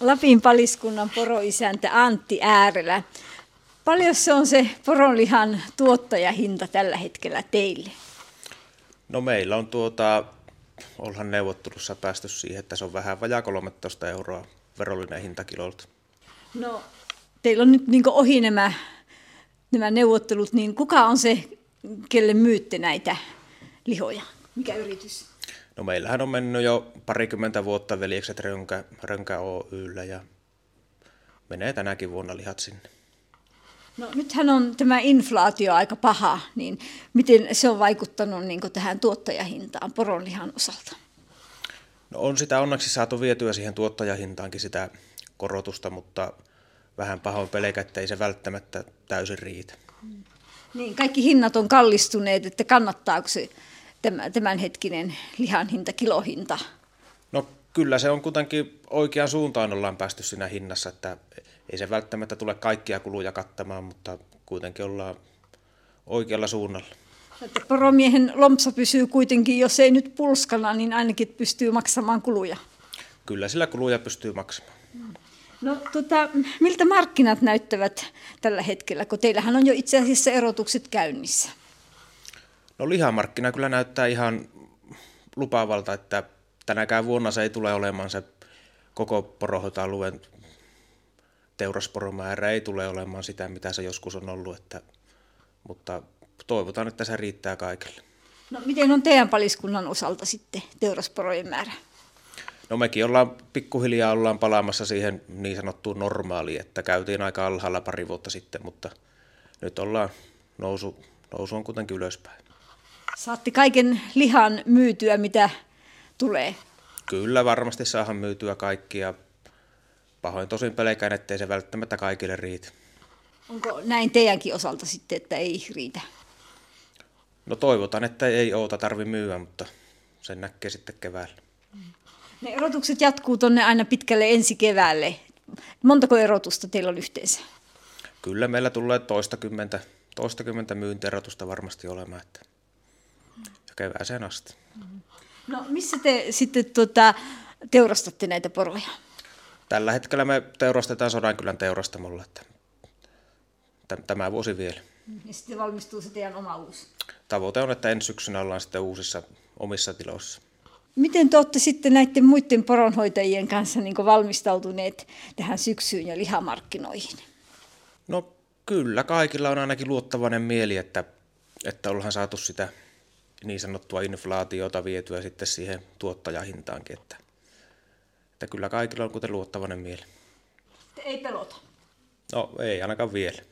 Lapin paliskunnan poroisäntä Antti Äärelä. Paljon se on se poronlihan tuottajahinta tällä hetkellä teille? No meillä on tuota, ollaan neuvottelussa päästy siihen, että se on vähän vajaa 13 euroa verollinen hinta kilolta. No, teillä on nyt niin ohi nämä, nämä neuvottelut, niin kuka on se, kelle myytte näitä lihoja? Mikä yritys? No meillähän on mennyt jo parikymmentä vuotta veljekset Rönkä, Rönkä Oyllä ja menee tänäkin vuonna lihat sinne. No nythän on tämä inflaatio aika paha, niin miten se on vaikuttanut niin tähän tuottajahintaan poronlihan osalta? No on sitä onneksi saatu vietyä siihen tuottajahintaankin sitä korotusta, mutta vähän pahoin pelkä, että ei se välttämättä täysin riitä. Niin, kaikki hinnat on kallistuneet, että kannattaako se tämänhetkinen lihan hinta, kilohinta? No kyllä se on kuitenkin oikeaan suuntaan ollaan päästy siinä hinnassa, että ei se välttämättä tule kaikkia kuluja kattamaan, mutta kuitenkin ollaan oikealla suunnalla. Että poromiehen lompsa pysyy kuitenkin, jos ei nyt pulskana, niin ainakin pystyy maksamaan kuluja. Kyllä sillä kuluja pystyy maksamaan. No tota, miltä markkinat näyttävät tällä hetkellä, kun teillähän on jo itse asiassa erotukset käynnissä? No lihamarkkina kyllä näyttää ihan lupaavalta, että tänäkään vuonna se ei tule olemaan se koko porohoitoalueen teurasporomäärä ei tule olemaan sitä, mitä se joskus on ollut, että, mutta toivotaan, että se riittää kaikille. No miten on teidän paliskunnan osalta sitten teurasporojen määrä? No mekin ollaan pikkuhiljaa ollaan palaamassa siihen niin sanottuun normaaliin, että käytiin aika alhaalla pari vuotta sitten, mutta nyt ollaan nousu, nousu on kuitenkin ylöspäin. Saatte kaiken lihan myytyä, mitä tulee? Kyllä, varmasti saahan myytyä kaikkia. Pahoin tosin pelkään, ettei se välttämättä kaikille riitä. Onko näin teidänkin osalta sitten, että ei riitä? No toivotaan, että ei oota tarvi myyä, mutta sen näkee sitten keväällä. Ne erotukset jatkuu tuonne aina pitkälle ensi keväälle. Montako erotusta teillä on yhteensä? Kyllä meillä tulee toistakymmentä, toistakymmentä myyntierotusta varmasti olemaan. Että kevääseen asti. No missä te sitten tuota, teurastatte näitä poroja? Tällä hetkellä me teurastetaan Sodankylän teurastamolla, että tämä vuosi vielä. Ja sitten valmistuu se teidän oma uusi? Tavoite on, että ensi syksynä ollaan sitten uusissa omissa tiloissa. Miten te olette sitten näiden muiden poronhoitajien kanssa niin valmistautuneet tähän syksyyn ja lihamarkkinoihin? No kyllä, kaikilla on ainakin luottavainen mieli, että, että ollaan saatu sitä niin sanottua inflaatiota vietyä sitten siihen tuottajahintaankin. Että, että kyllä kaikilla on kuten luottavainen mieli. Ei pelota? No ei ainakaan vielä.